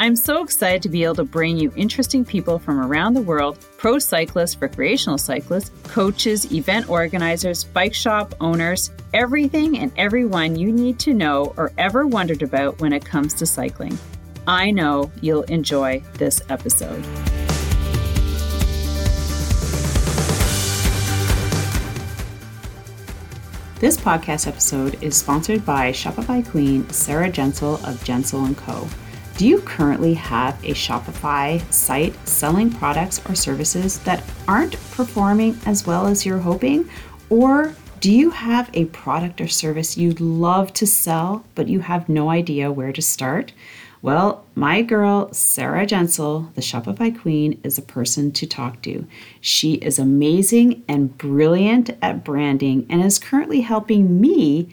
I'm so excited to be able to bring you interesting people from around the world pro cyclists, recreational cyclists, coaches, event organizers, bike shop owners, everything and everyone you need to know or ever wondered about when it comes to cycling. I know you'll enjoy this episode. This podcast episode is sponsored by Shopify Queen Sarah Jansel of Jansel & Co. Do you currently have a Shopify site selling products or services that aren't performing as well as you're hoping? Or do you have a product or service you'd love to sell, but you have no idea where to start? Well, my girl, Sarah Jansel, the Shopify Queen, is a person to talk to. She is amazing and brilliant at branding and is currently helping me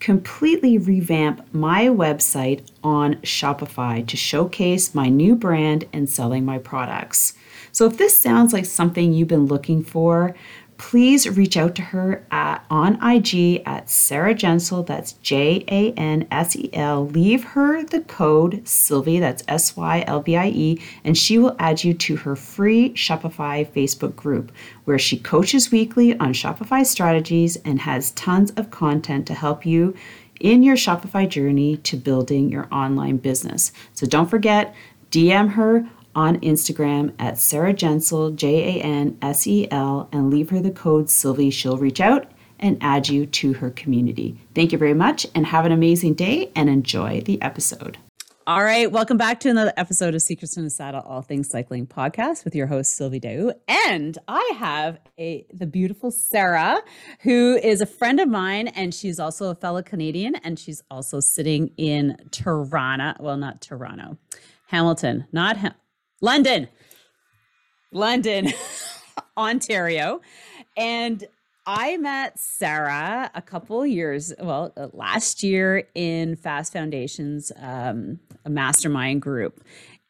completely revamp my website on Shopify to showcase my new brand and selling my products. So, if this sounds like something you've been looking for, please reach out to her at, on IG at Sarah Jansel, that's J A N S E L. Leave her the code Sylvie, that's S Y L V I E, and she will add you to her free Shopify Facebook group where she coaches weekly on Shopify strategies and has tons of content to help you in your Shopify journey to building your online business. So don't forget, DM her on Instagram at Sarah Jansel, J A N S E L, and leave her the code Sylvie. She'll reach out and add you to her community. Thank you very much and have an amazing day and enjoy the episode. All right, welcome back to another episode of Secrets in the Saddle, All Things Cycling podcast with your host Sylvie Daou, and I have a the beautiful Sarah, who is a friend of mine, and she's also a fellow Canadian, and she's also sitting in Toronto. Well, not Toronto, Hamilton, not London, London, Ontario. And I met Sarah a couple years, well, uh, last year in Fast Foundations, um, a mastermind group.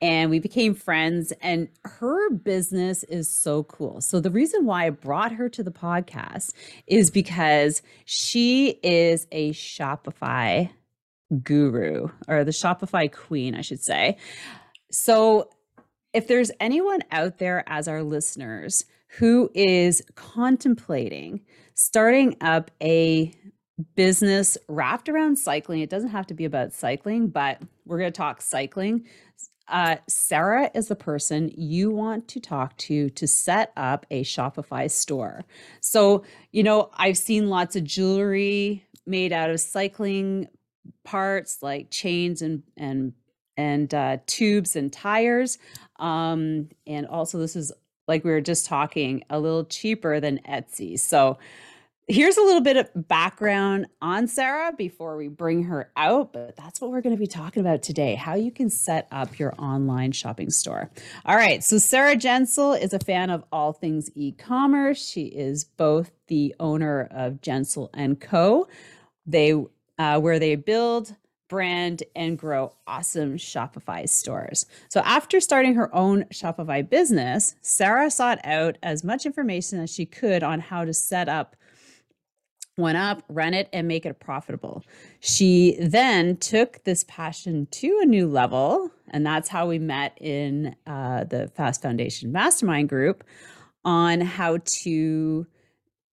And we became friends, and her business is so cool. So, the reason why I brought her to the podcast is because she is a Shopify guru or the Shopify queen, I should say. So, if there's anyone out there as our listeners who is contemplating starting up a business wrapped around cycling, it doesn't have to be about cycling, but we're going to talk cycling. Uh, Sarah is the person you want to talk to to set up a Shopify store. So, you know, I've seen lots of jewelry made out of cycling parts like chains and and and uh, tubes and tires. Um, and also, this is like we were just talking, a little cheaper than Etsy. So, here's a little bit of background on Sarah before we bring her out, but that's what we're going to be talking about today how you can set up your online shopping store. All right, so Sarah Jansel is a fan of all things e commerce. She is both the owner of Jansel and Co. They uh, where they build, brand, and grow awesome Shopify stores. So, after starting her own Shopify business, Sarah sought out as much information as she could on how to set up one up, run it, and make it profitable. She then took this passion to a new level, and that's how we met in uh, the Fast Foundation Mastermind group on how to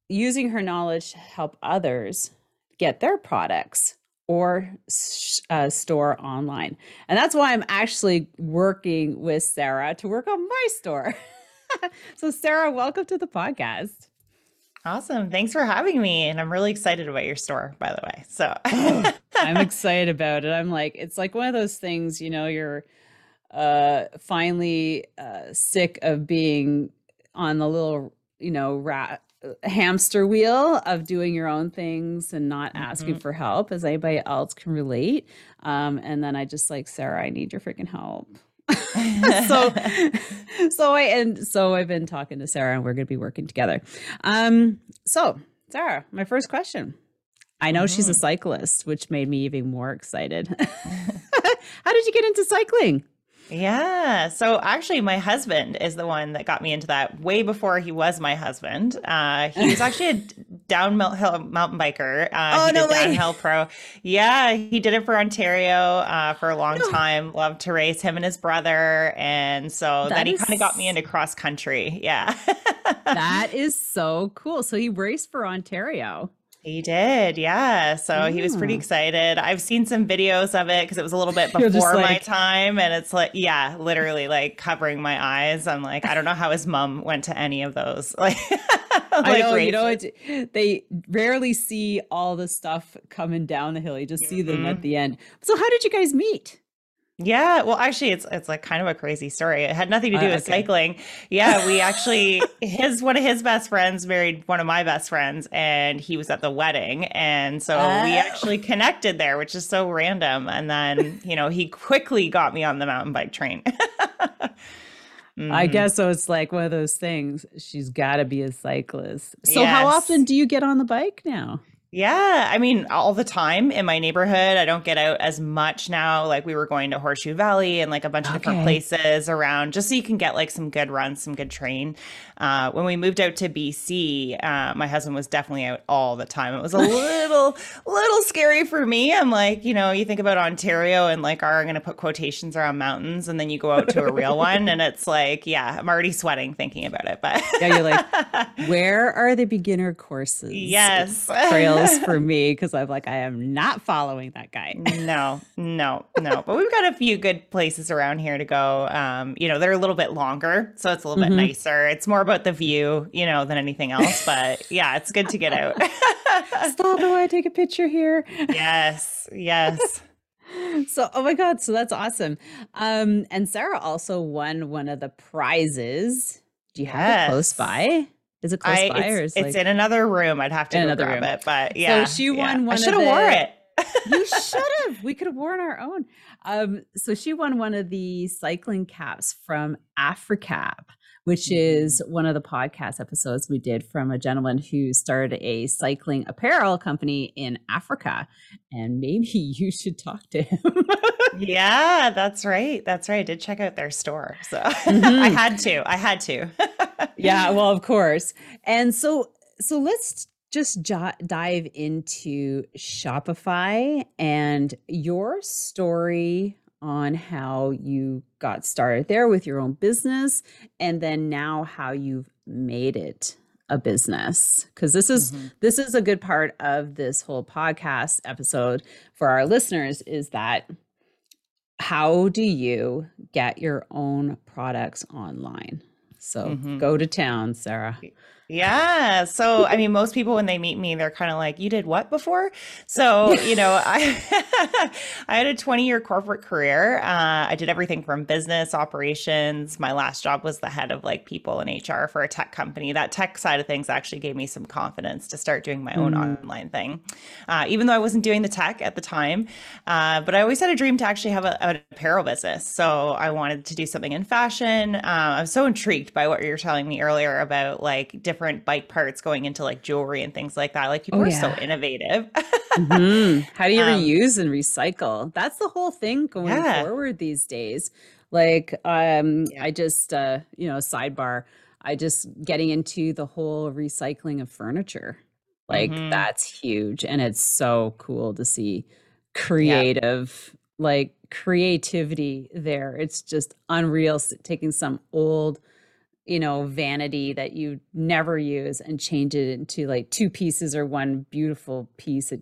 using her knowledge to help others get their products or uh, store online. And that's why I'm actually working with Sarah to work on my store. so, Sarah, welcome to the podcast. Awesome. Thanks for having me. And I'm really excited about your store, by the way. So, oh, I'm excited about it. I'm like, it's like one of those things, you know, you're uh, finally uh, sick of being on the little, you know, rat hamster wheel of doing your own things and not asking mm-hmm. for help as anybody else can relate um, and then i just like sarah i need your freaking help so, so I and so I've been talking to Sarah, and we're going to be working together. Um, so Sarah, my first question. I know mm-hmm. she's a mm-hmm. cyclist, which made me even more excited. How did you get into cycling? Yeah. So actually, my husband is the one that got me into that way before he was my husband. Uh, he was actually a downhill mountain biker. Uh, oh, no way. downhill pro. Yeah, he did it for Ontario uh, for a long no. time. Loved to race him and his brother, and so that then he is... kind of got me into cross country. Yeah. that is so cool. So he raced for Ontario. He did, yeah. So he was pretty excited. I've seen some videos of it because it was a little bit before like... my time, and it's like, yeah, literally like covering my eyes. I'm like, I don't know how his mom went to any of those. Like, I know, you know, it, they rarely see all the stuff coming down the hill. You just see them mm-hmm. at the end. So, how did you guys meet? Yeah, well, actually, it's it's like kind of a crazy story. It had nothing to do uh, with okay. cycling. Yeah, we actually his one of his best friends married one of my best friends, and he was at the wedding, and so oh. we actually connected there, which is so random. And then you know he quickly got me on the mountain bike train. mm-hmm. I guess so. It's like one of those things. She's got to be a cyclist. So, yes. how often do you get on the bike now? Yeah, I mean, all the time in my neighborhood. I don't get out as much now. Like we were going to Horseshoe Valley and like a bunch of different places around just so you can get like some good runs, some good train. Uh, when we moved out to BC, uh, my husband was definitely out all the time. It was a little, little scary for me. I'm like, you know, you think about Ontario and like, are going to put quotations around mountains and then you go out to a real one and it's like, yeah, I'm already sweating thinking about it. But yeah, you're like, where are the beginner courses? Yes. Trails for me because I'm like, I am not following that guy. no, no, no. But we've got a few good places around here to go. Um, you know, they're a little bit longer, so it's a little mm-hmm. bit nicer. It's more about the view, you know, than anything else. But yeah, it's good to get out. Stop! I want to take a picture here. Yes, yes. so oh my god so that's awesome um and sarah also won one of the prizes do you have yes. it close by is it close I, by it's, or is it's like, in another room? I'd have to go grab room. it, but yeah. So she won yeah. one. I should have wore it. you should have. We could have worn our own. Um, so she won one of the cycling caps from Africap, which is one of the podcast episodes we did from a gentleman who started a cycling apparel company in Africa. And maybe you should talk to him. yeah, that's right. That's right. I did check out their store. So mm-hmm. I had to. I had to. Yeah, well, of course. And so so let's just j- dive into Shopify and your story on how you got started there with your own business and then now how you've made it a business because this is mm-hmm. this is a good part of this whole podcast episode for our listeners is that how do you get your own products online so mm-hmm. go to town sarah yeah. So, I mean, most people when they meet me, they're kind of like, "You did what before?" So, you know, I I had a 20 year corporate career. Uh, I did everything from business operations. My last job was the head of like people in HR for a tech company. That tech side of things actually gave me some confidence to start doing my own mm. online thing, uh, even though I wasn't doing the tech at the time. Uh, but I always had a dream to actually have a, an apparel business. So I wanted to do something in fashion. Uh, I was so intrigued by what you were telling me earlier about like different different bike parts going into like jewelry and things like that. Like people oh, are yeah. so innovative. mm-hmm. How do you um, reuse and recycle? That's the whole thing going yeah. forward these days. Like um yeah. I just uh you know, sidebar, I just getting into the whole recycling of furniture. Like mm-hmm. that's huge and it's so cool to see creative like creativity there. It's just unreal taking some old you know, vanity that you never use and change it into like two pieces or one beautiful piece that,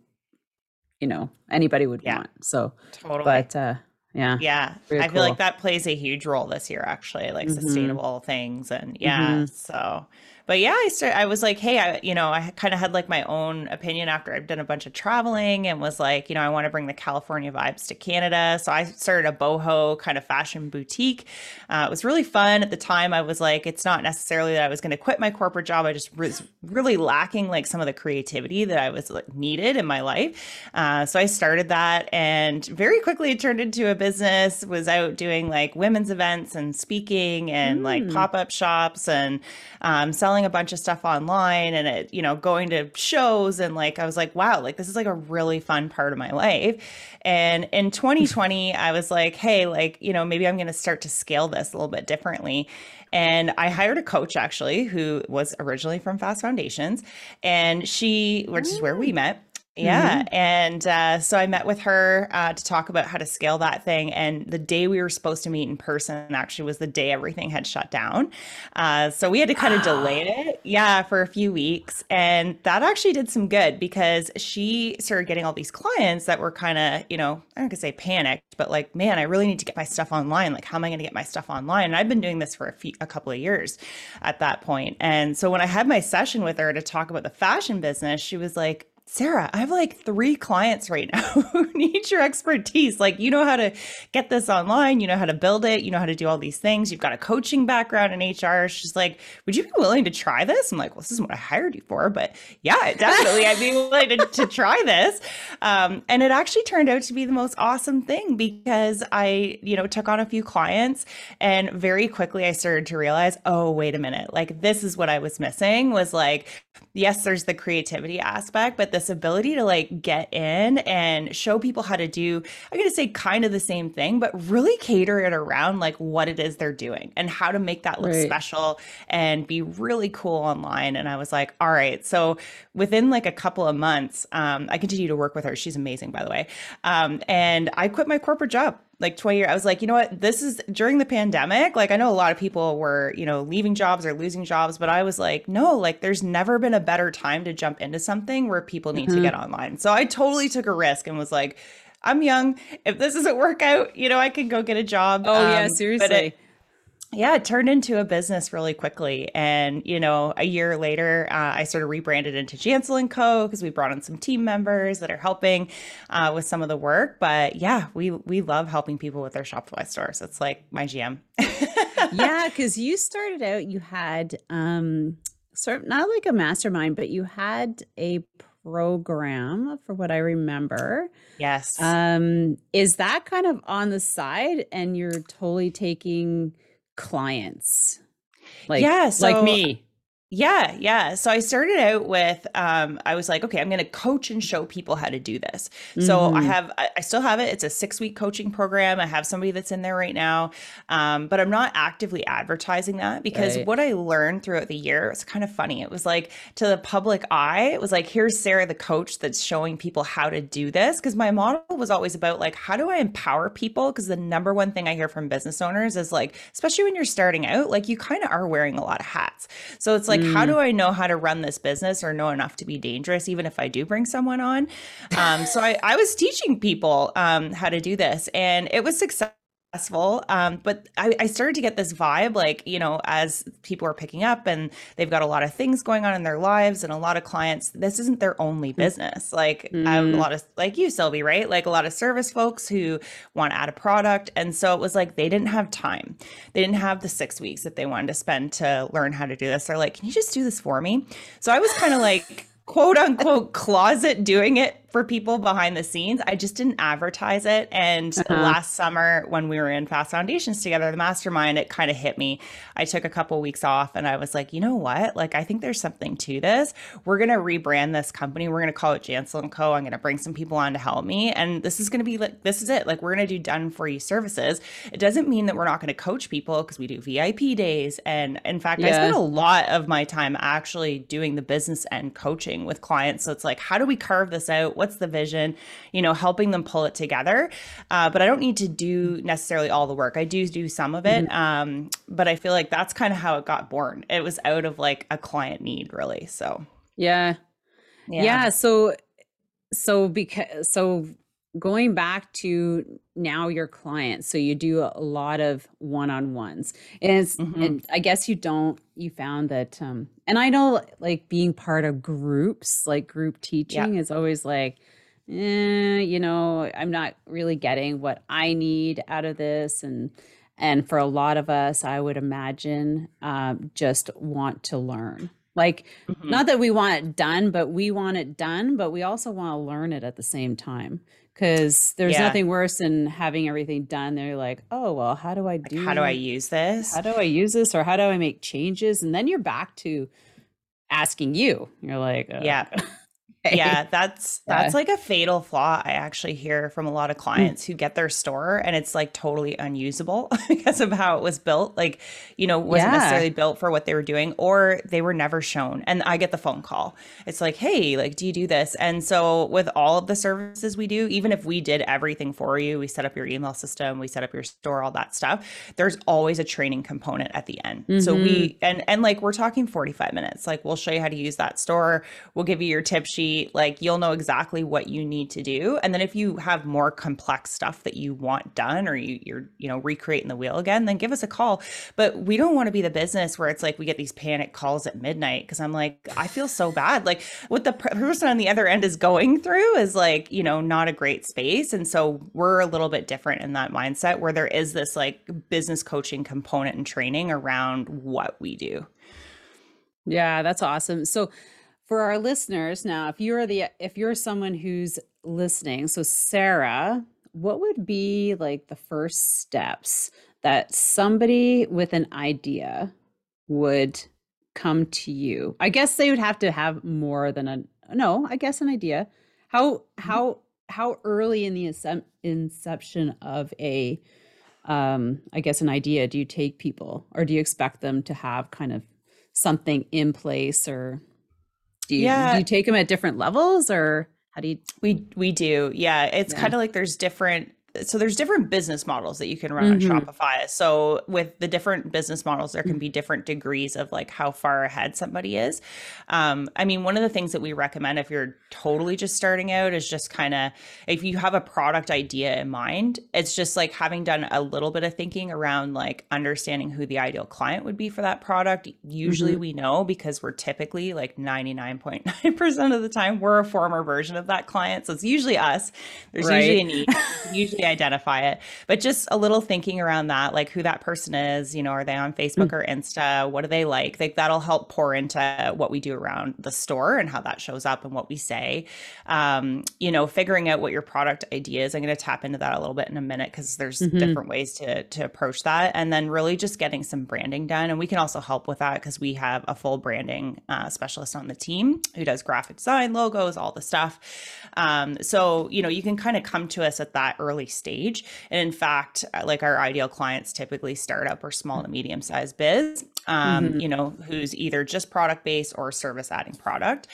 you know, anybody would yeah. want. So, totally. But, uh, yeah. Yeah. I cool. feel like that plays a huge role this year, actually, like mm-hmm. sustainable things. And yeah. Mm-hmm. So, but yeah, I started, I was like, hey, I, you know, I kind of had like my own opinion after I've done a bunch of traveling and was like, you know, I want to bring the California vibes to Canada. So I started a boho kind of fashion boutique. Uh, it was really fun at the time. I was like, it's not necessarily that I was going to quit my corporate job. I just was really lacking like some of the creativity that I was like needed in my life. Uh, so I started that and very quickly it turned into a business, was out doing like women's events and speaking and mm. like pop up shops and um, selling a bunch of stuff online and it, you know, going to shows. And like, I was like, wow, like this is like a really fun part of my life. And in 2020, I was like, hey, like, you know, maybe I'm going to start to scale this a little bit differently. And I hired a coach actually who was originally from Fast Foundations. And she, which is where we mm. met, yeah. Mm-hmm. And uh, so I met with her uh, to talk about how to scale that thing. And the day we were supposed to meet in person actually was the day everything had shut down. Uh, so we had to kind of delay it, yeah, for a few weeks. And that actually did some good because she started getting all these clients that were kind of, you know, I don't gonna say panicked, but like, man, I really need to get my stuff online. Like, how am I going to get my stuff online? And I've been doing this for a, few, a couple of years at that point. And so when I had my session with her to talk about the fashion business, she was like, Sarah, I have like three clients right now who need your expertise. Like, you know how to get this online, you know how to build it, you know how to do all these things. You've got a coaching background in HR. She's like, Would you be willing to try this? I'm like, Well, this is what I hired you for. But yeah, definitely, I'd be willing to, to try this. Um, and it actually turned out to be the most awesome thing because I, you know, took on a few clients and very quickly I started to realize, Oh, wait a minute. Like, this is what I was missing was like, yes, there's the creativity aspect, but this ability to like get in and show people how to do, I'm going to say kind of the same thing, but really cater it around like what it is they're doing and how to make that look right. special and be really cool online. And I was like, all right. So within like a couple of months, um, I continue to work with her. She's amazing, by the way. Um, and I quit my corporate job like 20 years i was like you know what? This is during the pandemic like i know a lot of people were you know leaving jobs or losing jobs but i was like no like there's never been a better time to jump into something where people need mm-hmm. to get online. So i totally took a risk and was like i'm young. If this doesn't work out you know i can go get a job oh um, yeah seriously yeah, it turned into a business really quickly. And, you know, a year later, uh, I sort of rebranded into Jansel and Co. because we brought in some team members that are helping uh, with some of the work. But yeah, we we love helping people with their Shopify stores. It's like my GM. yeah, because you started out, you had um sort of not like a mastermind, but you had a program for what I remember. Yes. Um, is that kind of on the side and you're totally taking clients like yeah so, like me yeah, yeah. So I started out with um, I was like, okay, I'm going to coach and show people how to do this. So mm-hmm. I have, I still have it. It's a six week coaching program. I have somebody that's in there right now, um, but I'm not actively advertising that because right. what I learned throughout the year was kind of funny. It was like to the public eye, it was like, here's Sarah, the coach that's showing people how to do this. Because my model was always about like, how do I empower people? Because the number one thing I hear from business owners is like, especially when you're starting out, like you kind of are wearing a lot of hats. So it's like, mm. how do I know how to run this business or know enough to be dangerous, even if I do bring someone on? Um, so I, I, was teaching people um, how to do this, and it was successful successful. Um, but I, I, started to get this vibe, like, you know, as people are picking up and they've got a lot of things going on in their lives and a lot of clients, this isn't their only mm. business. Like mm. a lot of, like you, Sylvie, right? Like a lot of service folks who want to add a product. And so it was like they didn't have time. They didn't have the six weeks that they wanted to spend to learn how to do this. They're like, can you just do this for me? So I was kind of like, quote unquote closet doing it for people behind the scenes. I just didn't advertise it. And uh-huh. last summer, when we were in Fast Foundations together, the mastermind, it kind of hit me. I took a couple weeks off and I was like, you know what? Like, I think there's something to this. We're going to rebrand this company. We're going to call it Jansel and Co. I'm going to bring some people on to help me. And this is going to be like, this is it. Like, we're going to do done for you services. It doesn't mean that we're not going to coach people because we do VIP days. And in fact, yeah. I spend a lot of my time actually doing the business and coaching with clients. So it's like, how do we carve this out? What's the vision, you know, helping them pull it together. Uh, but I don't need to do necessarily all the work. I do do some of it. Mm-hmm. Um, but I feel like that's kind of how it got born. It was out of like a client need, really. So, yeah. Yeah. yeah so, so because, so going back to now your clients so you do a lot of one-on-ones and, mm-hmm. and i guess you don't you found that um and i know like being part of groups like group teaching yeah. is always like eh, you know i'm not really getting what i need out of this and and for a lot of us i would imagine um, just want to learn Like, mm-hmm. not that we want it done, but we want it done, but we also want to learn it at the same time. Because there's yeah. nothing worse than having everything done. They're like, oh, well, how do I do like, How do I use this? How do I use this? Or how do I make changes? And then you're back to asking you. You're like, oh, yeah. Yeah, that's that's yeah. like a fatal flaw I actually hear from a lot of mm. clients mm. who get their store and it's like totally unusable because of how it was built. Like, you know, wasn't yeah. necessarily built for what they were doing or they were never shown. And I get the phone call. It's like, "Hey, like do you do this?" And so with all of the services we do, even if we did everything for you, we set up your email system, we set up your store, all that stuff, there's always a training component at the end. Mm-hmm. So we and and like we're talking 45 minutes. Like we'll show you how to use that store. We'll give you your tip sheet like you'll know exactly what you need to do. And then if you have more complex stuff that you want done or you, you're, you know, recreating the wheel again, then give us a call. But we don't want to be the business where it's like we get these panic calls at midnight because I'm like, I feel so bad. Like what the person on the other end is going through is like, you know, not a great space. And so we're a little bit different in that mindset where there is this like business coaching component and training around what we do. Yeah, that's awesome. So for our listeners now if you're the if you're someone who's listening so sarah what would be like the first steps that somebody with an idea would come to you i guess they would have to have more than a no i guess an idea how mm-hmm. how how early in the inception of a um i guess an idea do you take people or do you expect them to have kind of something in place or do you, yeah. do you take them at different levels or how do you we we do yeah it's yeah. kind of like there's different so there's different business models that you can run mm-hmm. on Shopify. So with the different business models, there can be different degrees of like how far ahead somebody is. Um, I mean, one of the things that we recommend if you're totally just starting out is just kind of if you have a product idea in mind, it's just like having done a little bit of thinking around like understanding who the ideal client would be for that product. Usually mm-hmm. we know because we're typically like 99.9% of the time we're a former version of that client. So it's usually us. There's right. usually a need. usually identify it. But just a little thinking around that, like who that person is, you know, are they on Facebook mm-hmm. or Insta? What do they like? Like that'll help pour into what we do around the store and how that shows up and what we say. Um, you know, figuring out what your product idea is. I'm going to tap into that a little bit in a minute because there's mm-hmm. different ways to to approach that. And then really just getting some branding done. And we can also help with that because we have a full branding uh, specialist on the team who does graphic design, logos, all the stuff. Um, so, you know, you can kind of come to us at that early stage. And in fact, uh, like our ideal clients typically startup or small to medium sized biz, um, mm-hmm. you know, who's either just product based or service adding product.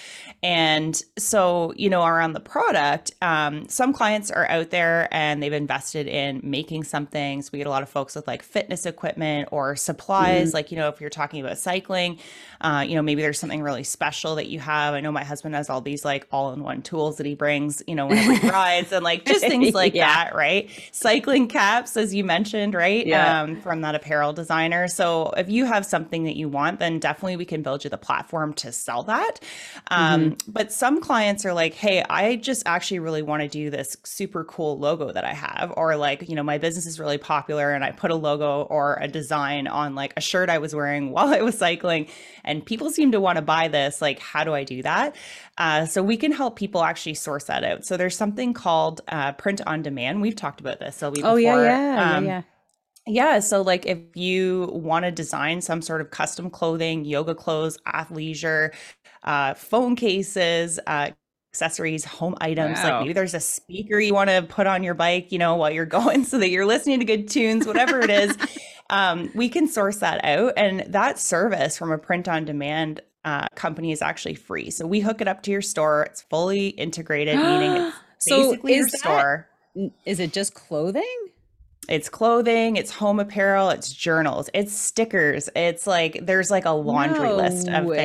And so, you know, around the product, um, some clients are out there and they've invested in making something. So we get a lot of folks with like fitness equipment or supplies. Mm-hmm. Like, you know, if you're talking about cycling, uh, you know, maybe there's something really special that you have. I know my husband has all these like all in one tools that he brings, you know, whenever he rides and like just things like yeah. that, right? Cycling caps, as you mentioned, right? Yeah. Um, from that apparel designer. So if you have something that you want, then definitely we can build you the platform to sell that. Um, mm-hmm. But some clients are like, hey, I just actually really want to do this super cool logo that I have, or like, you know, my business is really popular and I put a logo or a design on like a shirt I was wearing while I was cycling and people seem to want to buy this. Like, how do I do that? Uh, so we can help people actually source that out. So there's something called uh, print on demand. We've talked about this, Sylvie. Oh yeah, yeah, um, yeah. Yeah. So, like, if you want to design some sort of custom clothing, yoga clothes, athleisure, uh, phone cases, uh, accessories, home items. Wow. Like maybe there's a speaker you want to put on your bike, you know, while you're going so that you're listening to good tunes, whatever it is. Um, we can source that out. And that service from a print on demand uh, company is actually free. So we hook it up to your store. It's fully integrated, meaning it's basically so your that, store. Is it just clothing? It's clothing, it's home apparel, it's journals, it's stickers. It's like there's like a laundry no list of way.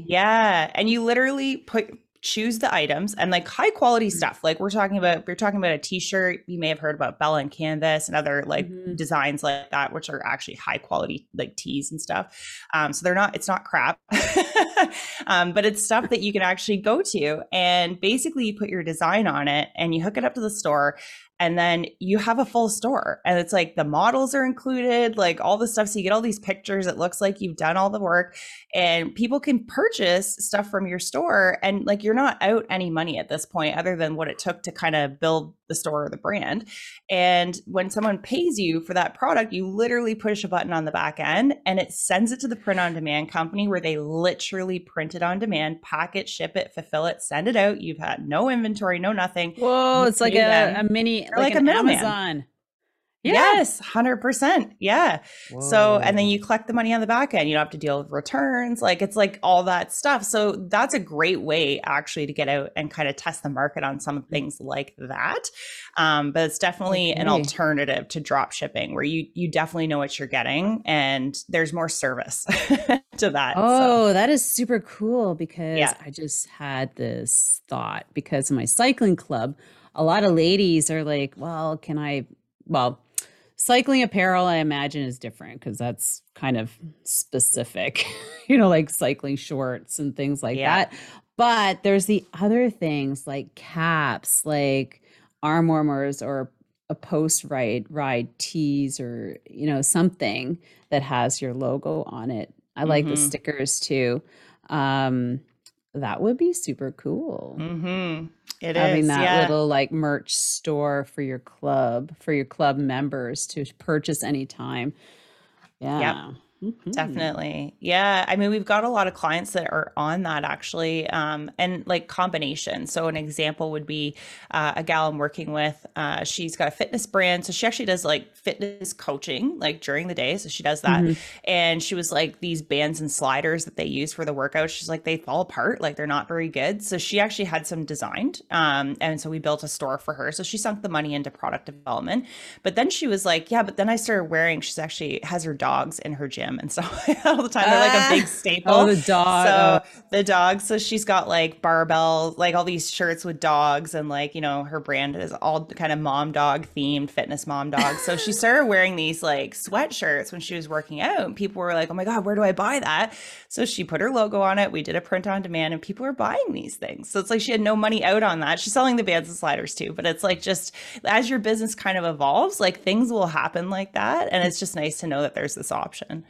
things. Yeah. And you literally put choose the items and like high quality mm-hmm. stuff. Like we're talking about, we're talking about a t-shirt. You may have heard about Bella and Canvas and other like mm-hmm. designs like that, which are actually high quality like tees and stuff. Um, so they're not, it's not crap, um, but it's stuff that you can actually go to and basically you put your design on it and you hook it up to the store and then you have a full store and it's like the models are included like all the stuff. So you get all these pictures. It looks like you've done all the work and people can purchase stuff from your store and like you're not out any money at this point other than what it took to kind of build the store or the brand. And when someone pays you for that product you literally push a button on the back end and it sends it to the print on demand company where they literally print it on demand pack it ship it fulfill it send it out. You've had no inventory no nothing. Whoa it's like a, a, mini like, like a middleman. Amazon. Yeah. Yes, 100%. Yeah. Whoa. So, and then you collect the money on the back end. You don't have to deal with returns. Like it's like all that stuff. So, that's a great way actually to get out and kind of test the market on some things like that. Um, but it's definitely okay. an alternative to drop shipping where you you definitely know what you're getting and there's more service to that. Oh, so. that is super cool because yeah. I just had this thought because of my cycling club a lot of ladies are like, well, can I, well, cycling apparel, I imagine, is different because that's kind of specific, you know, like cycling shorts and things like yeah. that. But there's the other things like caps, like arm warmers or a post ride ride tees or you know something that has your logo on it. I like mm-hmm. the stickers too. Um, that would be super cool. Mm-hmm. It having is, that yeah. little like merch store for your club for your club members to purchase anytime. Yeah. Yep. Mm-hmm. Definitely. Yeah. I mean, we've got a lot of clients that are on that actually, um, and like combination. So, an example would be uh, a gal I'm working with. Uh, she's got a fitness brand. So, she actually does like fitness coaching like during the day. So, she does that. Mm-hmm. And she was like, these bands and sliders that they use for the workout, she's like, they fall apart. Like, they're not very good. So, she actually had some designed. Um, and so, we built a store for her. So, she sunk the money into product development. But then she was like, yeah, but then I started wearing, she's actually has her dogs in her gym gym and so all the time they're like a big ah. staple. Oh, the dog. So the dog. So she's got like barbell, like all these shirts with dogs, and like you know her brand is all kind of mom dog themed, fitness mom dog. So she started wearing these like sweatshirts when she was working out, and people were like, "Oh my god, where do I buy that?" So she put her logo on it. We did a print on demand, and people were buying these things. So it's like she had no money out on that. She's selling the bands and sliders too, but it's like just as your business kind of evolves, like things will happen like that, and it's just nice to know that there's this option.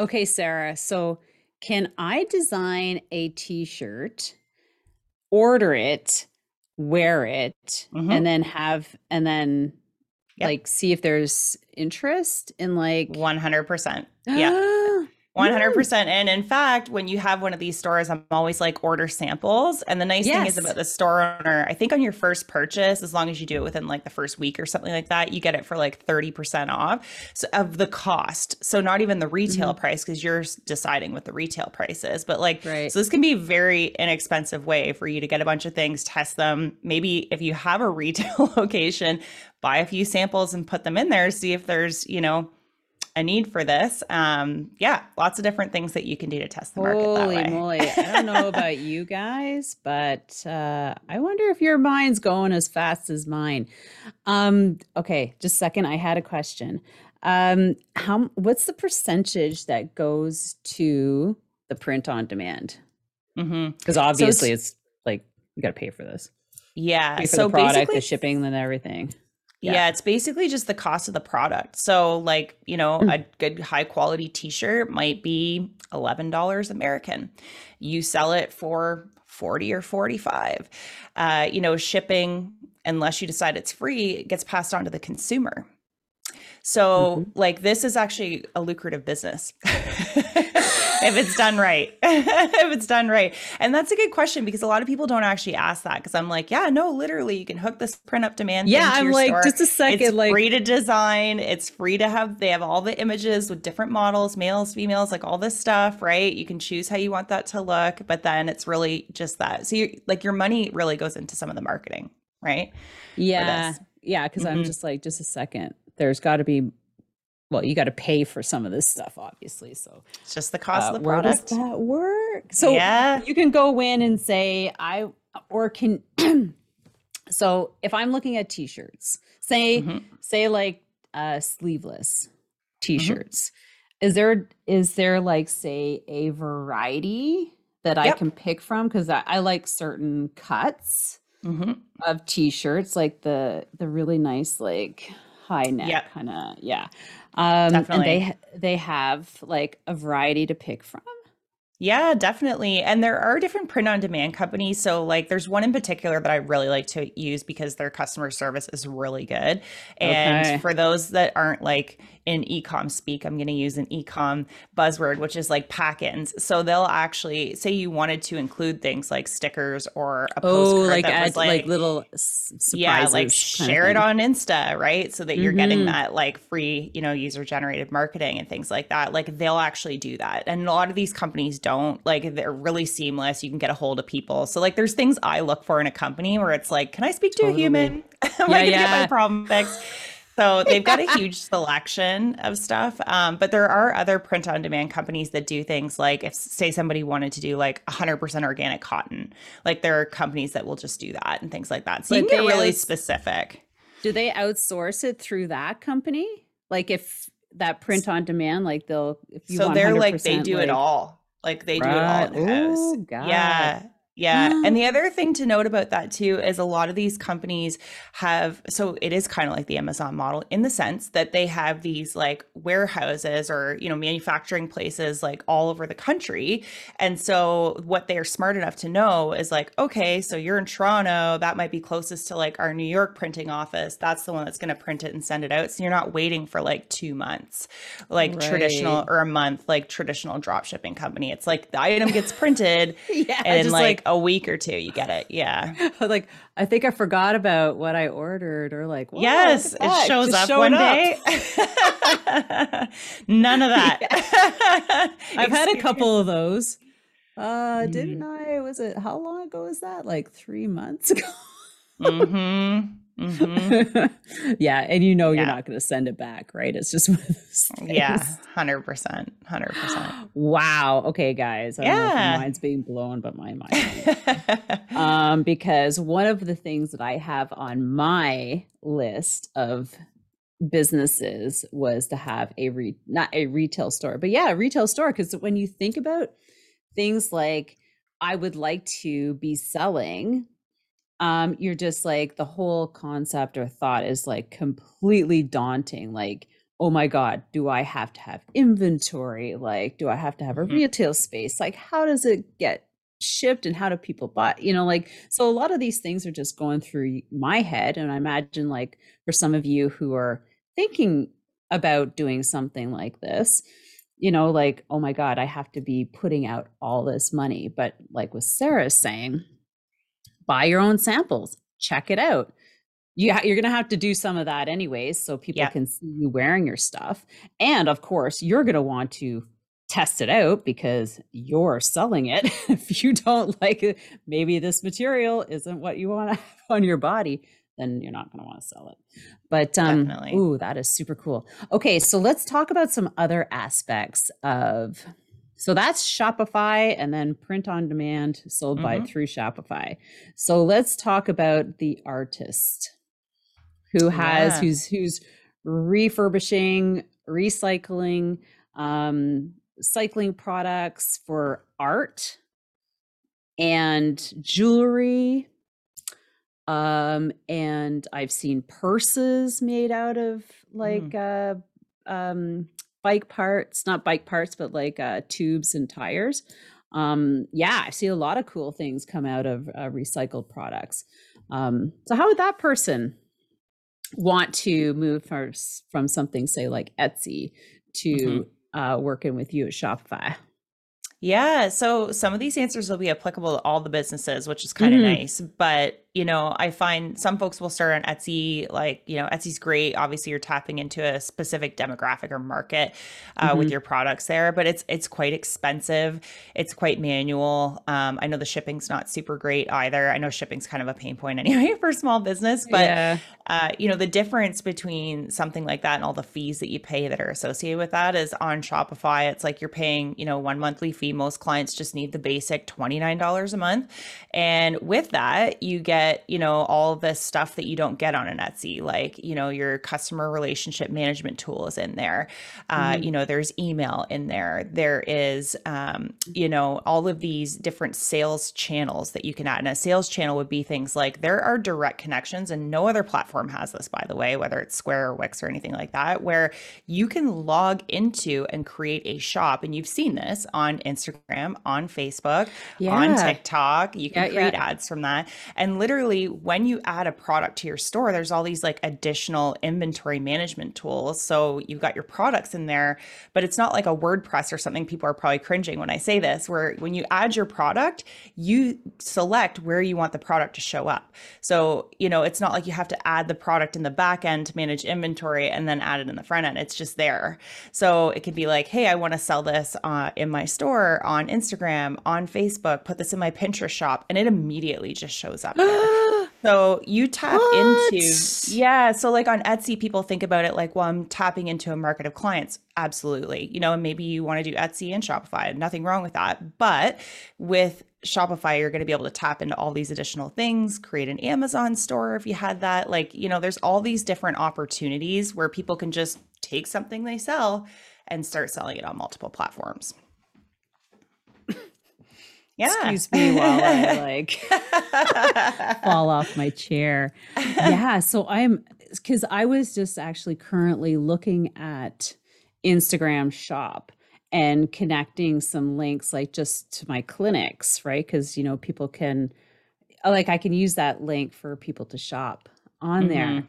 Okay, Sarah. So, can I design a t shirt, order it, wear it, mm-hmm. and then have, and then yep. like see if there's interest in like 100%. Yeah. 100%. And in fact, when you have one of these stores, I'm always like order samples. And the nice yes. thing is about the store owner, I think on your first purchase, as long as you do it within like the first week or something like that, you get it for like 30% off so, of the cost. So not even the retail mm-hmm. price because you're deciding what the retail price is. But like, right. so this can be a very inexpensive way for you to get a bunch of things, test them. Maybe if you have a retail location, buy a few samples and put them in there, see if there's, you know, a need for this. Um, yeah, lots of different things that you can do to test the market. Holy moly. I don't know about you guys, but uh, I wonder if your mind's going as fast as mine. Um, okay, just a second. I had a question. Um, how what's the percentage that goes to the print on demand? Because mm-hmm. obviously so it's, it's, like you got to pay for this. Yeah. so the product, the shipping, and everything. Yeah. yeah. it's basically just the cost of the product. So, like, you know, mm. a good high quality t shirt might be $11 American. You sell it for 40 or 45. Uh, you know, shipping, unless you decide it's free, gets passed on to the consumer. So, mm-hmm. like, this is actually a lucrative business. if it's done right. if it's done right. And that's a good question because a lot of people don't actually ask that because I'm like, yeah, no, literally, you can hook this print up demand. Yeah, I'm like, store. just a second. It's like, free to design. It's free to have. They have all the images with different models, males, females, like all this stuff, right? You can choose how you want that to look, but then it's really just that. So you like your money really goes into some of the marketing, right? Yeah, yeah. Because mm-hmm. I'm just like, just a second. There's got to be well, you got to pay for some of this stuff, obviously. So it's just the cost uh, of the product. Where does that work? So yeah. you can go in and say, I, or can, so if I'm looking at t-shirts, say, mm-hmm. say like uh, sleeveless t-shirts, mm-hmm. is there, is there like, say a variety that yep. I can pick from? Cause I, I like certain cuts. mm-hmm. of t-shirts, like the the really nice like high neck yep. kind of yeah. Um, Definitely. and they they have like a variety to pick from. Yeah, definitely. And there are different print on demand companies. So, like, there's one in particular that I really like to use because their customer service is really good. And okay. for those that aren't like in ecom speak, I'm going to use an ecom buzzword, which is like pack-ins. So they'll actually say you wanted to include things like stickers or a postcard oh, like that add, like, like, little surprises. Yeah, like share it on Insta, right? So that you're mm-hmm. getting that like free, you know, user generated marketing and things like that. Like they'll actually do that. And a lot of these companies don't. Like they're really seamless. You can get a hold of people. So like there's things I look for in a company where it's like, can I speak to totally. a human? Am yeah, I gonna yeah. get my problem fixed? So they've got a huge selection of stuff. Um, but there are other print on demand companies that do things like if say somebody wanted to do like 100% organic cotton, like there are companies that will just do that and things like that. So but you can get really specific. Do they outsource it through that company? Like if that print on demand, like they'll if you so they're like they do like, it all. Like they right. do it all in the house. Yeah. Yeah. Mm. And the other thing to note about that too is a lot of these companies have, so it is kind of like the Amazon model in the sense that they have these like warehouses or, you know, manufacturing places like all over the country. And so what they are smart enough to know is like, okay, so you're in Toronto, that might be closest to like our New York printing office. That's the one that's going to print it and send it out. So you're not waiting for like two months, like right. traditional or a month, like traditional drop shipping company. It's like the item gets printed yeah, and like, like a week or two, you get it. Yeah. like, I think I forgot about what I ordered, or like, yes, it shows Just up one up. day. None of that. I've had a couple of those. Uh, didn't mm. I? Was it how long ago was that? Like three months ago. mm-hmm. Mm-hmm. yeah, and you know yeah. you're not going to send it back, right? It's just yeah, hundred percent, hundred percent. Wow. Okay, guys. I yeah, mine's being blown, but my mind. um, because one of the things that I have on my list of businesses was to have a re not a retail store, but yeah, a retail store. Because when you think about things like I would like to be selling um, you're just like the whole concept or thought is like completely daunting. Like, oh my God, do I have to have inventory? Like, do I have to have a mm-hmm. retail space? Like, how does it get shipped and how do people buy? You know, like, so a lot of these things are just going through my head. And I imagine, like, for some of you who are thinking about doing something like this, you know, like, oh my God, I have to be putting out all this money. But like what Sarah's saying, buy your own samples, check it out. You ha- you're going to have to do some of that anyways, so people can see you wearing your stuff. And of course, you're going to want to test it out because you're selling it. if you don't like it, maybe this material isn't what you want to have on your body, then you're not going to want to sell it. But um, Definitely. ooh, that is super cool. Okay, so let's talk about some other aspects of so that's Shopify and then print on demand sold mm-hmm. by through Shopify. So let's talk about the artist who has yeah. who's who's refurbishing, recycling, um, cycling products for art and jewelry. Um, and I've seen purses made out of like mm. uh um bike parts, not bike parts, but like uh, tubes and tires. Um, yeah, I see a lot of cool things come out of uh, recycled products. Um, so, how would that person want to move from, from something, say, like Etsy to mm-hmm. uh, working with you at Shopify? Yeah, so some of these answers will be applicable to all the businesses, which is kind of mm-hmm. nice. But you know, I find some folks will start on Etsy. Like, you know, Etsy's great. Obviously, you're tapping into a specific demographic or market uh, mm-hmm. with your products there, but it's it's quite expensive. It's quite manual. Um, I know the shipping's not super great either. I know shipping's kind of a pain point anyway for small business, but yeah. uh, you know, the difference between something like that and all the fees that you pay that are associated with that is on Shopify. It's like you're paying, you know, one monthly fee. Most clients just need the basic twenty nine dollars a month, and with that, you get get, you know, all this stuff that you don't get on an Etsy, like, you know, your customer relationship management tool is in there. Uh, Mhm. you know, there's email in there. There is, um, you know, all of these different sales channels that you can add. And a sales channel would be things like there are direct connections, and no other platform has this, by the way, whether it's Square or Wix or anything like that, where you can log into and create a shop. And you've seen this on Instagram, on Facebook, on TikTok. You can Yeah, create yeah. ads from that. And literally, when you add a product to your store, there's all these like additional inventory management tools. So you've got your products in there, but it's not like a WordPress or something. People are probably cringing when I say this, where when you add your product, you select where you want the product to show up. So, you know, it's not like you have to add the product in the back end to manage inventory and then add it in the front end. It's just there. So it could be like, hey, I want to sell this uh, in my store, on Instagram, on Facebook, put this in my Pinterest shop, and it immediately just shows up. So you tap What? into, yeah. So like on Etsy, people think about it like, well, I'm tapping into a market of clients. Absolutely. You know, and maybe you want to do Etsy and Shopify. Nothing wrong with that. But with Shopify, you're going to be able to tap into all these additional things, create an Amazon store if you had that. Like, you know, there's all these different opportunities where people can just take something they sell and start selling it on multiple platforms. Yeah. Excuse me while I like fall off my chair. Yeah, so I'm because I was just actually currently looking at Instagram shop and connecting some links like just to my clinics, right? Because you know, people can like I can use that link for people to shop on there.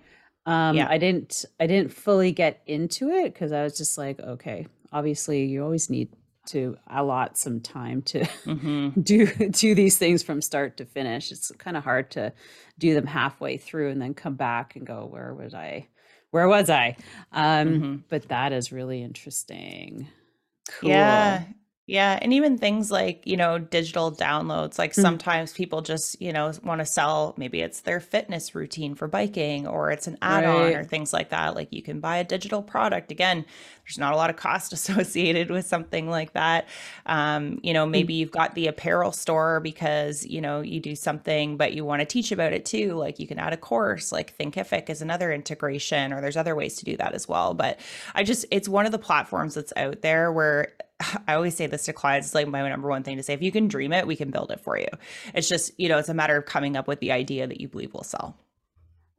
Um Yeah. I didn't I didn't fully get into it because I was just like, okay, obviously you always need to allot some time to hmm do do these things from start to finish. It's kind of hard to do them halfway through and then come back and go, where was I? Where was I? Um, hmm but that is really interesting. Cool. Yeah. Yeah. And even things like, you know, digital downloads, like Mm. sometimes people just, you know, want to sell, maybe it's their fitness routine for biking or it's an add on Right. or things like that. Like you can buy a digital product. Again, there's not a lot of cost associated with something like that. Um, you know, Mm. maybe you've got the apparel store because, you know, you do something, but you want to teach about it too. Like you can add a course, like Thinkific is another integration, or there's other ways to do that as well. But I just, it's one of the platforms that's out there where I always say this to clients, it's like my number one thing to say. If you can dream it, we can build it for you. It's just, you know, it's a matter of coming up with the idea that you believe will sell.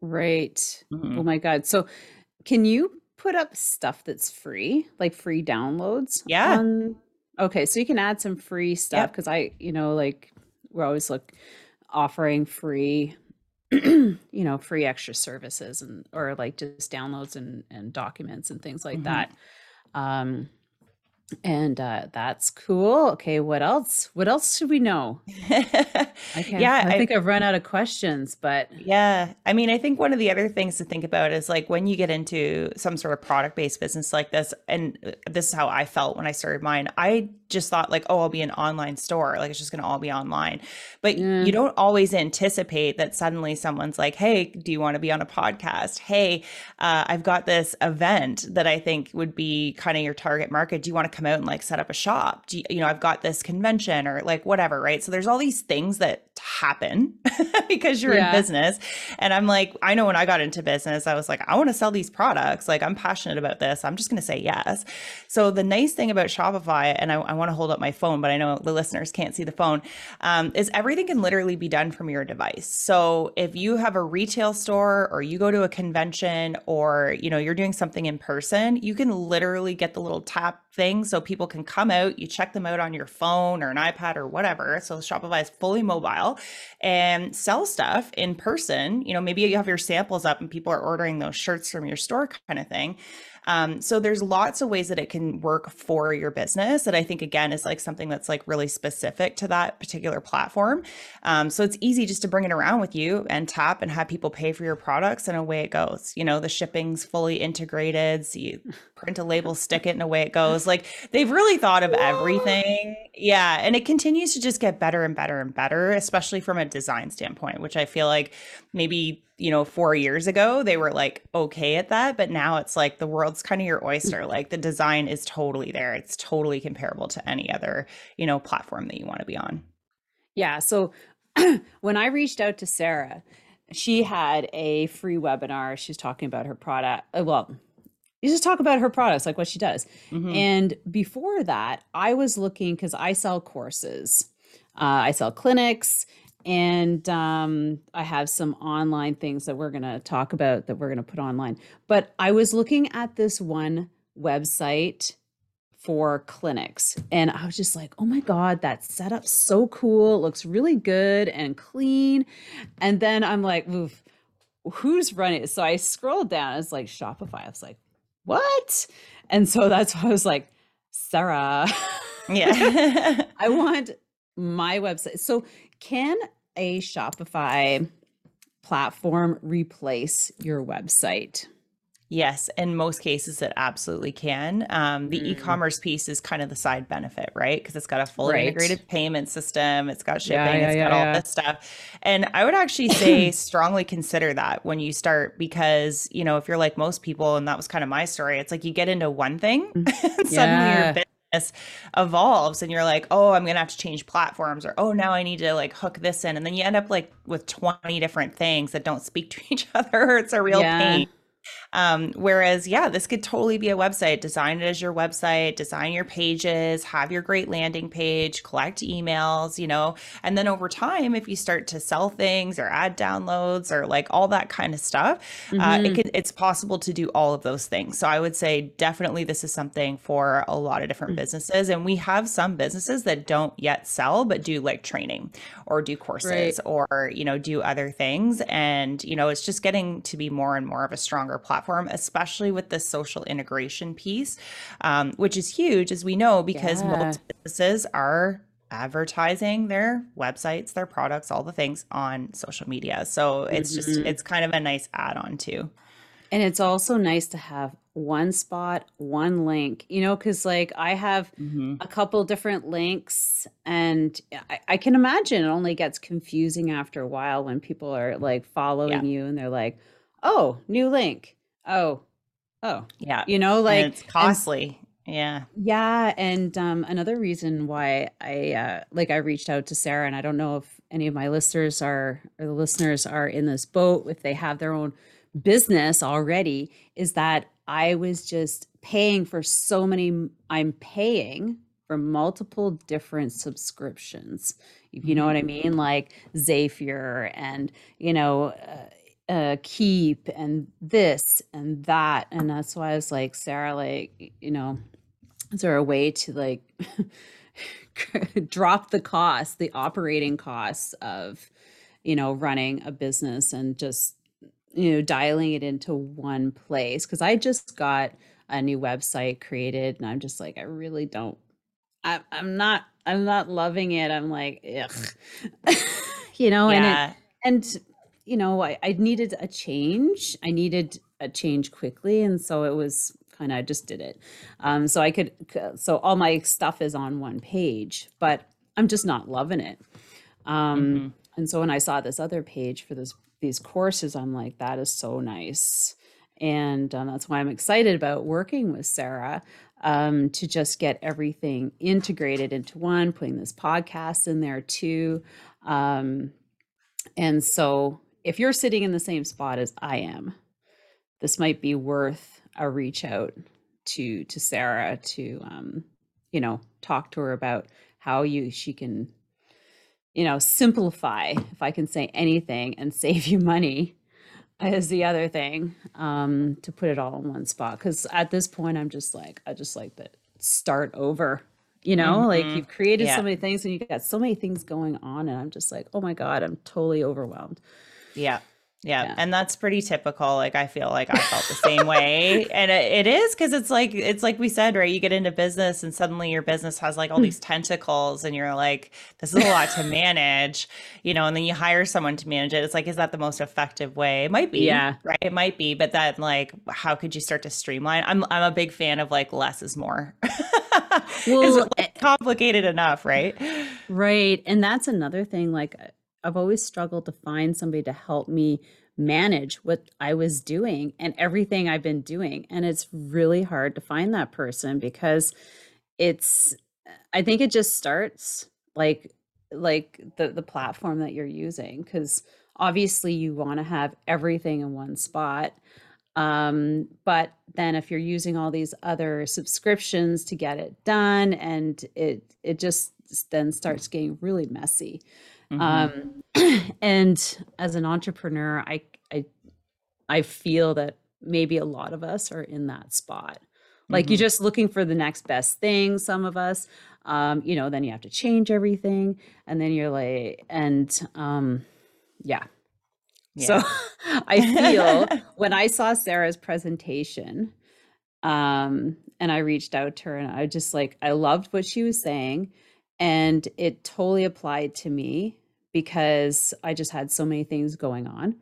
Right. Mhm. Oh my God. So can you put up stuff that's free, like free downloads? Yeah. On... Okay. So you can add some free stuff Yep. because I, you know, like we're always like offering free you know free extra services and or like just downloads and and documents and things like Mhm. that um and uh that's cool okay what else what else should we know i can't yeah. i I, think i've run out of questions but Yeah. I mean, I think one of the other things to think about is like when you get into some sort of product based business like this, and uh, this is how I felt when I started mine. I just thought, like, oh, I'll be an online store. Like, it's just going to all be online. But you don't always anticipate that suddenly someone's like, hey, do you want to be on a podcast? Hey, uh, I've got this event that I think would be kind of your target market. Do you want to come out and like set up a shop? Do you, you know, I've got this convention or like whatever, right? So there's all these things that happen because you're Yeah. in business. And I'm like, I know when I got into business, I was like, I want to sell these products. Like, I'm passionate about this. I'm just going to say yes. So the nice thing about Shopify, and I, I want to hold up my phone, but I know the listeners can't see the phone, um, is everything can literally be done from your device. So if you have a retail store or you go to a convention or you know you're doing something in person, you can literally get the little tap thing so people can come out, you check them out on your phone or an iPad or whatever. So Shopify is fully mobile and sell stuff in person. You know, maybe you have your samples up and people are ordering those shirts from your store kind of thing. Um, so there's lots of ways that it can work for your business that I think again is like something that's like really specific to that particular platform. Um, so it's easy just to bring it around with you and tap and have people pay for your products and away it goes. You know, the shipping's fully integrated. So you print a label, stick it, and away it goes. Like they've really thought of everything. Yeah. And it continues to just get better and better and better, especially from a design standpoint, which I feel like maybe you know, four years ago, they were like okay at that. But now it's like the world's kind of your oyster. Like the design is totally there. It's totally comparable to any other, you know, platform that you want to be on. yeah so when I reached out to Sarah, she had a free webinar. She's talking about her product. uh, Well, you just talk about her products, like what she does. Mhm. And before that, I was looking because I sell courses, uh, I sell clinics, and um, I have some online things that we're going to talk about that we're going to put online. But I was looking at this one website for clinics, and I was just like, oh my God, that setup's so cool. It looks really good and clean. And then I'm like, Oof, who's running it? So I scrolled down, it's like Shopify. I was like, what? And so that's why I was like, Sarah, yeah. I want my website. So can a Shopify platform replace your website? Yes, in most cases, it absolutely can. Um, the Mm. e-commerce piece is kind of the side benefit, right? Because it's got a fully Right. integrated payment system, it's got shipping, Yeah, yeah, it's yeah, got all this stuff. And I would actually say strongly consider that when you start, because you know, if you're like most people, and that was kind of my story, it's like you get into one thing, and suddenly your evolves, and you're like, oh, I'm gonna have to change platforms, or oh, now I need to like hook this in, and then you end up like with 20 different things that don't speak to each other. It's a real Yeah. pain. Um, whereas, yeah, this could totally be a website. Design it as your website, design your pages, have your great landing page, collect emails, you know, and then over time, if you start to sell things or add downloads or like all that kind of stuff, uh, Mhm. it could, it's possible to do all of those things. So I would say definitely this is something for a lot of different Mm. businesses. And we have some businesses that don't yet sell, but do like training or do courses or, you know, do other things. And, you know, it's just getting to be more and more of a stronger platform, especially with the social integration piece, um, which is huge, as we know, because Yeah. most businesses are advertising their websites, their products, all the things on social media. So it's just, Mhm. it's kind of a nice add on too. And it's also nice to have one spot, one link, you know, because like I have Mhm. a couple different links and I, I can imagine it only gets confusing after a while when people are like following you and they're like, oh, new link. Oh, oh, Yeah. you know, And like, it's costly. Yeah. yeah. And um, another reason why I uh, like I reached out to Sarah, and I don't know if any of my listeners are or the listeners are in this boat, if they have their own business already, is that I was just paying for so many, I'm paying for multiple different subscriptions. If you know what I mean, like Zapier and, you know, uh, uh, Keap and this and that. And that's why I was like, Sarah, like, you know, is there a way to like drop the cost, the operating costs of, you know, running a business and just, you know, dialing it into one place? Because I just got a new website created and I'm just like, I really don't, I, I'm not, I'm not loving it. I'm like, ugh, you know, and it, Yeah. and you know I, I needed a change. I needed a change quickly and so it was kind of i just did it. Um so i could so all my stuff is on one page but i'm just not loving it. Um Mhm. and so when i saw this other page for this these courses i'm like that is so nice. And um, that's why i'm excited about working with sarah um, to just get everything integrated into one putting this podcast in there too. Um, and so, if you're sitting in the same spot as I am, this might be worth a reach out to to Sarah to um, you know, talk to her about how you she can you know, simplify, if I can say anything, and save you money is the other thing um to put it all in one spot because at this point i'm just like i just like to start over you know like Mhm. you've created Yeah. so many things and you got so many things going on and i'm just like oh my god i'm totally overwhelmed Yeah. Yeah. Yeah. And that's pretty typical. Like I feel like I felt the same way. And it, it is because it's like it's like we said, right? You get into business and suddenly your business has like all these tentacles and you're like, this is a lot to manage, you know, and then you hire someone to manage it. It's like, is that the most effective way? It might be. Yeah. Right. It might be. But then like how could you start to streamline? I'm I'm a big fan of like less is more. Well, it's eh complicated enough, right? Right. And that's another thing. Like, I've always struggled to find somebody to help me manage what I was doing and everything I've been doing. And it's really hard to find that person because it's, I think it just starts like like the the platform that you're using because obviously you want to have everything in one spot um but then if you're using all these other subscriptions to get it done and it it just then starts getting really messy Mhm. um and as an entrepreneur i i i feel that maybe a lot of us are in that spot like you're Mhm. just looking for the next best thing some of us um you know then you have to change everything and then you're like and um yeah so I feel when I saw Sarah's presentation, um, and I reached out to her and I just like I loved what she was saying, and it totally applied to me because I just had so many things going on,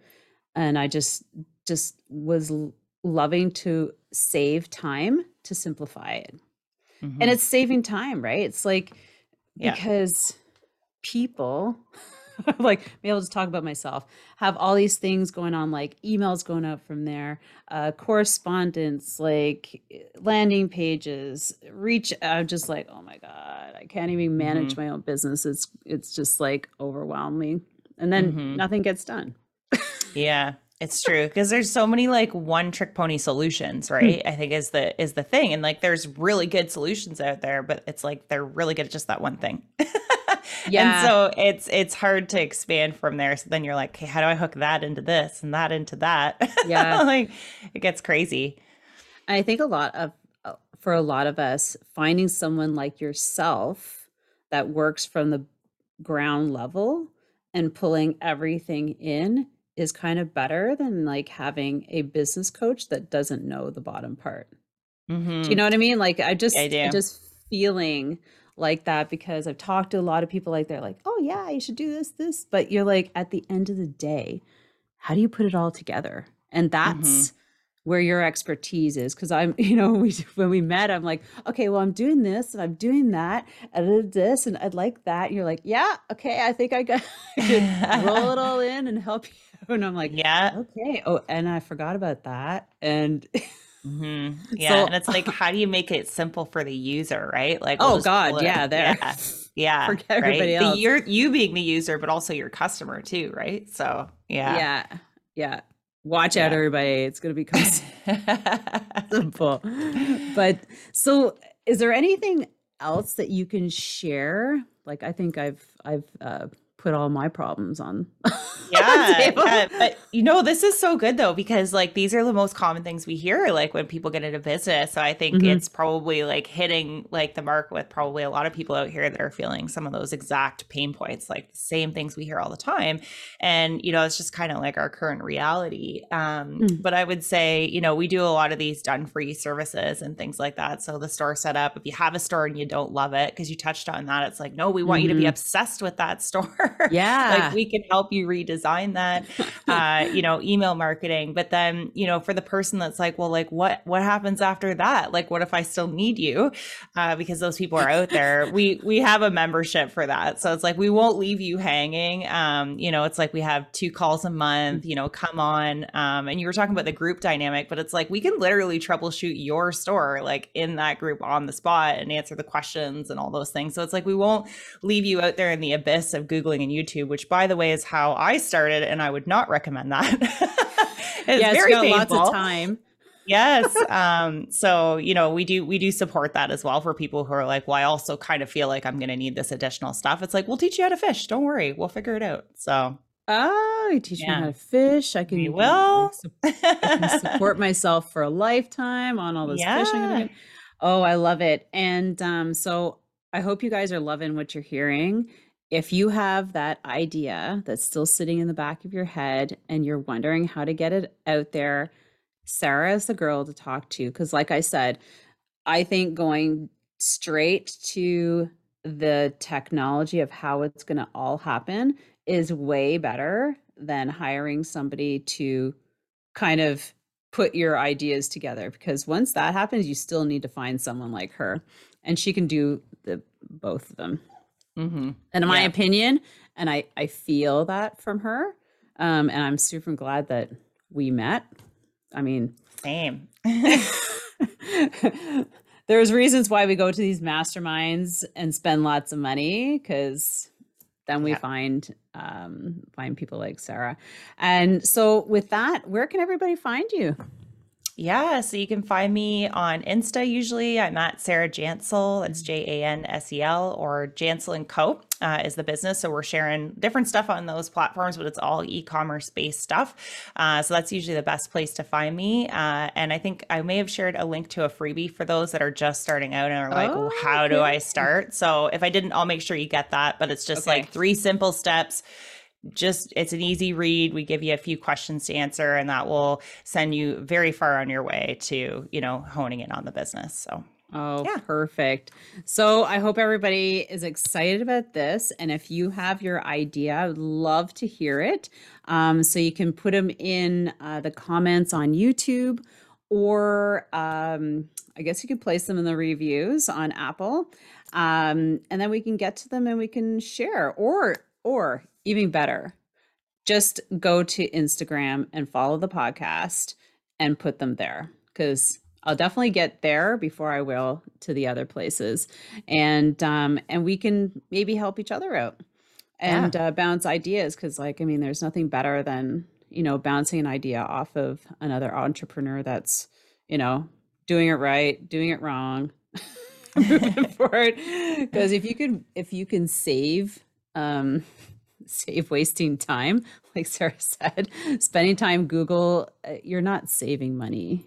and I just just was l- loving to save time to simplify it. And Mhm. it's saving time, right? It's like Yeah. because people like be able to talk about myself have all these things going on like emails going out from there uh correspondence like landing pages reach i'm just like oh my god i can't even manage Mhm. my own business it's it's just like overwhelming and then Mhm. nothing gets done Yeah, it's true because there's so many like one trick pony solutions, Hmm. right? I think is the is the thing, and like there's really good solutions out there, but it's like they're really good at just that one thing. Yeah. and so it's it's hard to expand from there. So then you're like, okay, how do I hook that into this and that into that? Yeah. like it gets crazy. I think a lot of uh, for a lot of us, finding someone like yourself that works from the ground level and pulling everything in is kind of better than like having a business coach that doesn't know the bottom part. Do you Mhm. know what I mean? Like I just I I do. just feeling like that because I've talked to a lot of people like they're like, "Oh yeah, you should do this this." But you're like at the end of the day, how do you put it all together? And Mm-hmm. that's where your expertise is because I'm, you know, we when we met, I'm like, "Okay, well, I'm doing this and I'm doing that, and I did this and I'd like that." And you're like, "Yeah, okay, I think I got roll it all in and help you." And I'm like, yeah. "Okay." Oh, and I forgot about that. And hmm Yeah. So- and it's like, how do you make it simple for the user, right? Like, we'll oh god, yeah, there. Yeah. Yeah. Forget right? everybody The- else. you're you being the user, but also your customer too, right? So yeah. yeah yeah watch out everybody it's going to become simple but so is there anything else that you can share like i think i've i've uh, put all my problems on yeah, table. yeah, but you know, this is so good though because like these are the most common things we hear like when people get into business. So I think Mhm. it's probably like hitting like the mark with probably a lot of people out here that are feeling some of those exact pain points, like the same things we hear all the time. And you know, it's just kind of like our current reality. Um, Mm. but I would say, you know, we do a lot of these done for you services and things like that. So the store setup, if you have a store and you don't love it, because you touched on that, it's like, no, we want you to be Mhm. obsessed with that store. yeah. like we can help you redesign that uh you know email marketing. But then you know for the person that's like well like what what happens after that? Like what if i still need you? Uh because those people are out there. We we have a membership for that. So it's like we won't leave you hanging. Um you know it's like we have two calls a month you know come on. Um and you were talking about the group dynamic but it's like we can literally troubleshoot your store like in that group on the spot and answer the questions and all those things. So it's like we won't leave you out there in the abyss of Googling and YouTube, which by the way is how I started, and I would not recommend that. it's yes very got painful. lots of time Yes. Um, so you know, we do we do support that as well for people who are like, well, I also kind of feel like I'm gonna need this additional stuff. It's like, we'll teach you how to fish. Don't worry, we'll figure it out. So oh you teach me how to fish i can We like, will. I can support myself for a lifetime on all this fishing Yeah. doing. Oh, I love it. And um, so I hope you guys are loving what you're hearing. If you have that idea that's still sitting in the back of your head and you're wondering how to get it out there, Sarah is the girl to talk to. Because, like I said, I think going straight to the technology of how it's going to all happen is way better than hiring somebody to kind of put your ideas together because once that happens you still need to find someone like her and she can do the both of them Mhm. and in my Yeah. opinion and i i feel that from her um and i'm super glad that we met i mean same. there's reasons why we go to these masterminds and spend lots of money because then we yeah. find um, find people like Sarah. And so, with that, where can everybody find you? Yeah, so you can find me on Insta usually. I'm at Sarah Jansel. That's J A N S E L or Jansel and Co. Uh, is the business. So we're sharing different stuff on those platforms, but it's all e-commerce based stuff. Uh, so that's usually the best place to find me. Uh, and I think I may have shared a link to a freebie for those that are just starting out and are like, oh, "How okay. do I start?" So if I didn't, I'll make sure you get that. But it's just okay. like three simple steps just it's an easy read we give you a few questions to answer and that will send you very far on your way to you know honing in on the business so Oh, yeah. perfect. So I hope everybody is excited about this. And if you have your idea, I would love to hear it. Um, so you can put them in uh, the comments on YouTube, or um, I guess you could place them in the reviews on Apple. Um, and then we can get to them and we can share. Or, or even better, just go to Instagram and follow the podcast and put them there because I'll definitely get there before I will to the other places, and um, and we can maybe help each other out and yeah. uh, bounce ideas because, like, I mean, there's nothing better than you know bouncing an idea off of another entrepreneur that's you know doing it right, doing it wrong, moving forward. Because if you could, if you can save um save wasting time like sarah said spending time google uh, you're not saving money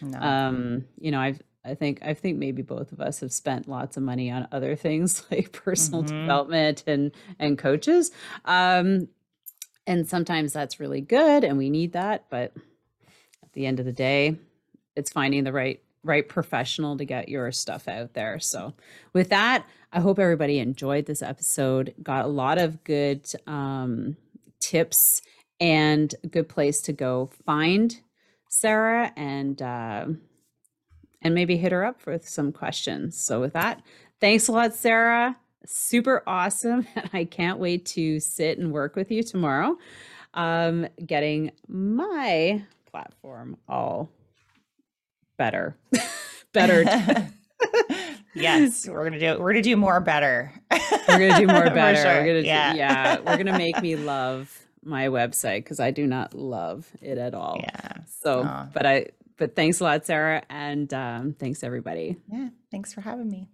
no. um you know i've i think i think maybe both of us have spent lots of money on other things like personal mm-hmm. development and and coaches um and sometimes that's really good and we need that but at the end of the day it's finding the right right professional to get your stuff out there. So, with that, I hope everybody enjoyed this episode, got a lot of good um, tips and a good place to go find Sarah and uh, and maybe hit her up with some questions. So, with that, thanks a lot, Sarah. Super awesome. and I can't wait to sit and work with you tomorrow, um, getting my platform all better. better. yes, we're gonna do we're gonna do more better. we're gonna do more better. Sure. We're gonna yeah. Do, yeah, we're gonna make me love my website because I do not love it at all. Yeah. So, Aww. but I but thanks a lot, Sarah, and um, thanks everybody. Yeah, thanks for having me.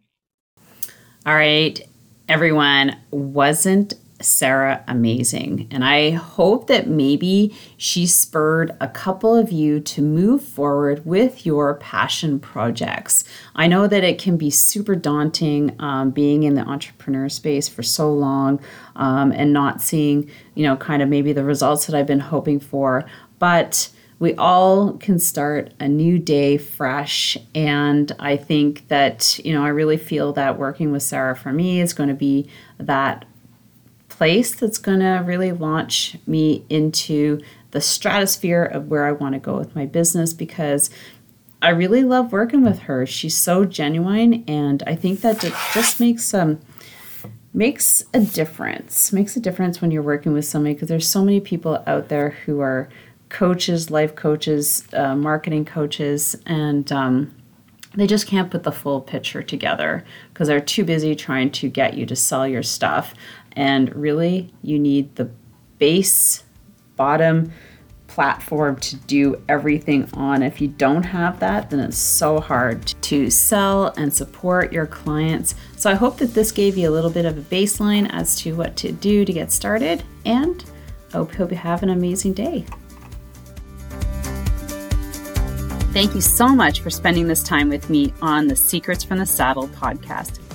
All right, everyone. Wasn't Sarah amazing. And I hope that maybe she spurred a couple of you to move forward with your passion projects. I know that it can be super daunting um, being in the entrepreneur space for so long um, and not seeing, you know, kind of maybe the results that I've been hoping for. But we all can start a new day fresh. And I think that, you know, I really feel that working with Sarah for me is going to be that place that's going to really launch me into the stratosphere of where I want to go with my business because I really love working with her. She's so genuine, and I think that just makes um makes a difference. Makes a difference when you're working with somebody because there's so many people out there who are coaches, life coaches, uh, marketing coaches, and um, they just can't put the full picture together because they're too busy trying to get you to sell your stuff. And really, you need the base bottom platform to do everything on. If you don't have that, then it's so hard to sell and support your clients. So I hope that this gave you a little bit of a baseline as to what to do to get started. And I hope you have an amazing day. Thank you so much for spending this time with me on the Secrets from the Saddle podcast